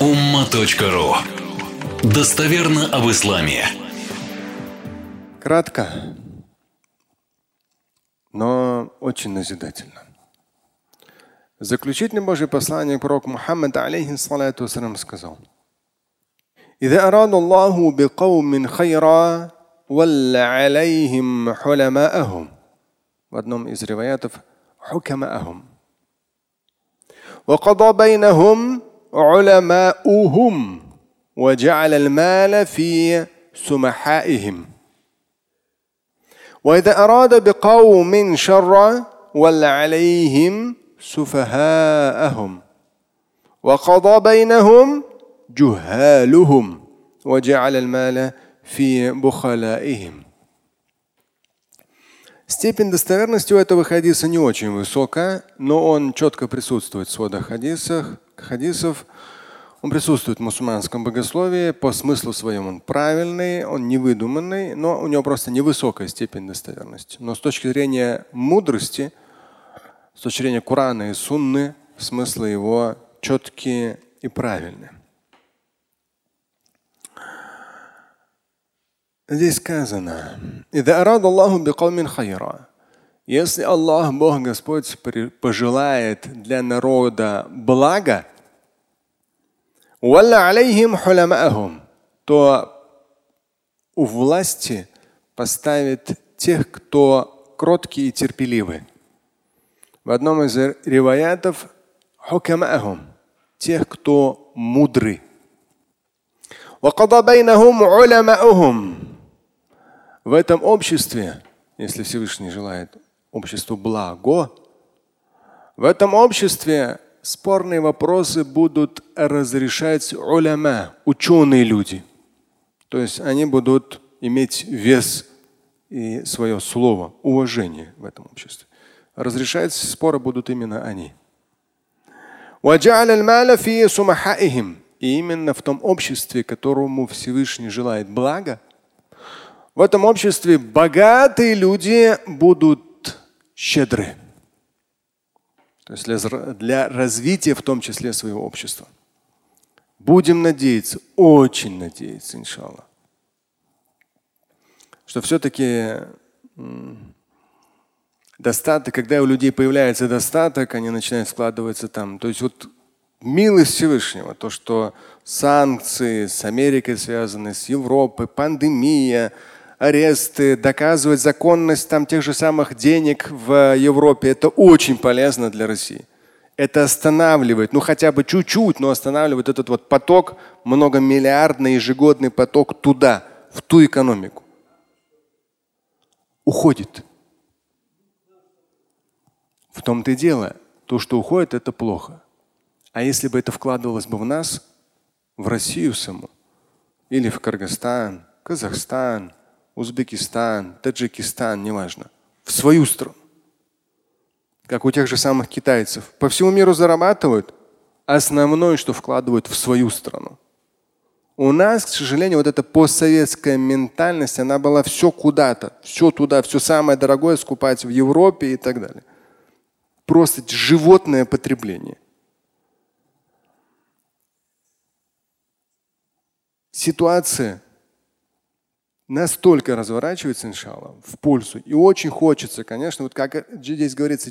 umma.ru Достоверно об исламе. Кратко, но очень назидательно. Заключительный Божий посланник пророк Мухаммад алейхиссалату сказал. إذا أراد الله بقوم خيرا ولى عليهم حلماءهم в одном из риваятов حكماءهم وقضى بينهم علماؤهم وجعل المال في سمحائهم. وإذا أراد بقوم شرا ولى عليهم سفهاءهم وقضى بينهم جهالهم وجعل المال في بخلائهم. Степень достоверности у этого хадиса не очень высокая, но он четко присутствует в сводах хадисах, хадисов. Он присутствует в мусульманском богословии, по смыслу своему он правильный, он не выдуманный, но у него просто невысокая степень достоверности. Но с точки зрения мудрости, с точки зрения Корана и Сунны, смыслы его четкие и правильные. Здесь сказано, если Аллах, Бог Господь, пожелает для народа блага, то у власти поставит тех, кто кроткий и терпеливый. В одном из риваятов тех, кто мудрый. وقضى بينهم علماؤهم в этом обществе, если Всевышний желает обществу благо, в этом обществе спорные вопросы будут разрешать уляма, ученые люди. То есть они будут иметь вес и свое слово, уважение в этом обществе. Разрешать споры будут именно они. И именно в том обществе, которому Всевышний желает блага, в этом обществе богатые люди будут щедры. То есть для, для развития в том числе своего общества. Будем надеяться, очень надеяться, иншаллах, что все-таки достаток, когда у людей появляется достаток, они начинают складываться там. То есть вот милость Всевышнего, то, что санкции с Америкой связаны, с Европой, пандемия, аресты, доказывать законность там тех же самых денег в Европе. Это очень полезно для России. Это останавливает, ну хотя бы чуть-чуть, но останавливает этот вот поток, многомиллиардный ежегодный поток туда, в ту экономику. Уходит. В том-то и дело, то, что уходит, это плохо. А если бы это вкладывалось бы в нас, в Россию саму, или в Кыргызстан, Казахстан, Узбекистан, Таджикистан, неважно, в свою страну. Как у тех же самых китайцев. По всему миру зарабатывают, основное, что вкладывают в свою страну. У нас, к сожалению, вот эта постсоветская ментальность, она была все куда-то, все туда, все самое дорогое скупать в Европе и так далее. Просто животное потребление. Ситуация настолько разворачивается, иншаллах, в пользу. И очень хочется, конечно, вот как здесь говорится,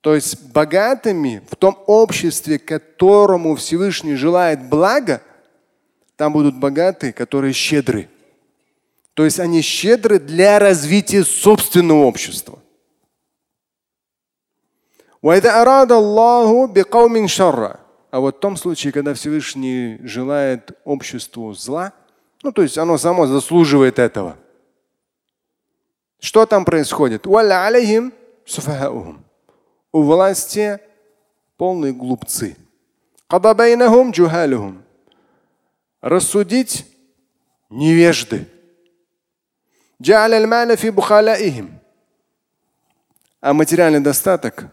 то есть богатыми в том обществе, которому Всевышний желает блага, там будут богатые, которые щедры. То есть они щедры для развития собственного общества. وإذا أراد الله بقوم شرًا а вот в том случае, когда Всевышний желает обществу зла, ну то есть оно само заслуживает этого. Что там происходит? У власти полные глупцы. Рассудить невежды. А материальный достаток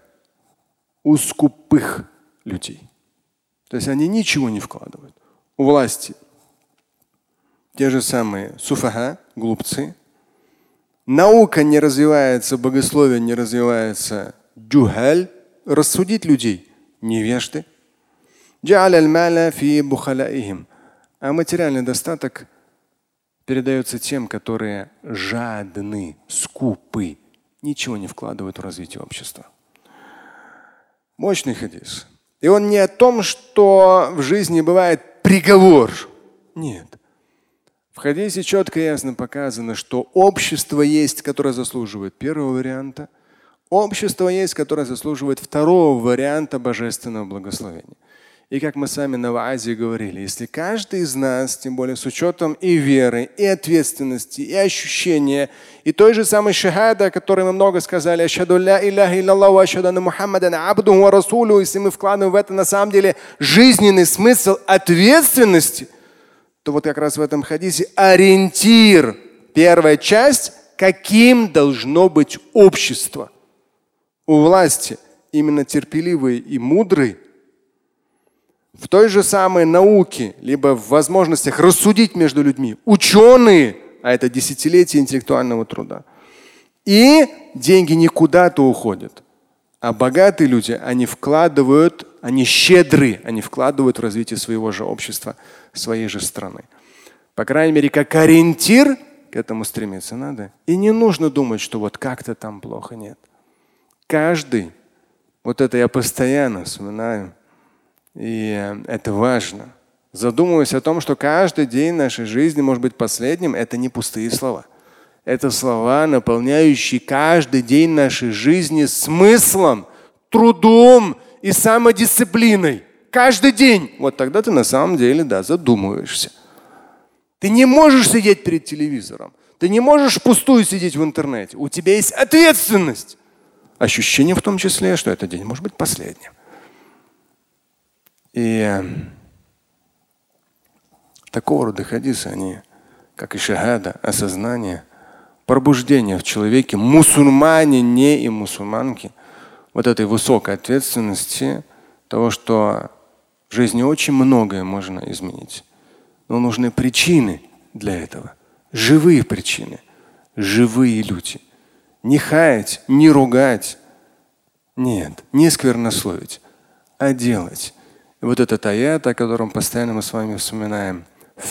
у скупых людей. То есть они ничего не вкладывают. У власти те же самые суфаха, глупцы. Наука не развивается, богословие не развивается, джухаль, рассудить людей? Невежды. А материальный достаток передается тем, которые жадны, скупы, ничего не вкладывают в развитие общества. Мощный хадис. И он не о том, что в жизни бывает приговор. Нет. В хадисе четко и ясно показано, что общество есть, которое заслуживает первого варианта, общество есть, которое заслуживает второго варианта божественного благословения. И как мы сами на Ваазе говорили, если каждый из нас, тем более с учетом и веры, и ответственности, и ощущения, и той же самой шахада, о которой мы много сказали, ашаду ля илляха иллаллаху, Мухаммадан абдуху ва если мы вкладываем в это на самом деле жизненный смысл ответственности, то вот как раз в этом хадисе ориентир, первая часть, каким должно быть общество. У власти именно терпеливые и мудрые в той же самой науке, либо в возможностях рассудить между людьми, ученые, а это десятилетия интеллектуального труда. И деньги не куда-то уходят. А богатые люди, они вкладывают, они щедры, они вкладывают в развитие своего же общества, своей же страны. По крайней мере, как ориентир к этому стремиться надо. И не нужно думать, что вот как-то там плохо. Нет. Каждый, вот это я постоянно вспоминаю, и это важно. Задумываясь о том, что каждый день нашей жизни может быть последним, это не пустые слова. Это слова, наполняющие каждый день нашей жизни смыслом, трудом и самодисциплиной. Каждый день. Вот тогда ты на самом деле, да, задумываешься. Ты не можешь сидеть перед телевизором. Ты не можешь пустую сидеть в интернете. У тебя есть ответственность. Ощущение в том числе, что этот день может быть последним. И э, такого рода хадисы, они, как и шахада, осознание, пробуждение в человеке, мусульмане, не и мусульманки, вот этой высокой ответственности, того, что в жизни очень многое можно изменить. Но нужны причины для этого. Живые причины. Живые люди. Не хаять, не ругать. Нет, не сквернословить, а делать. И вот этот аят, о котором постоянно мы с вами вспоминаем. В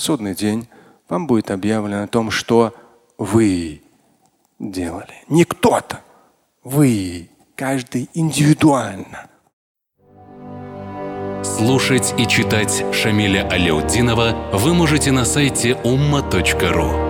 судный день вам будет объявлено о том, что вы делали. Не кто-то. Вы. Каждый индивидуально. Слушать и читать Шамиля Аляутдинова вы можете на сайте umma.ru.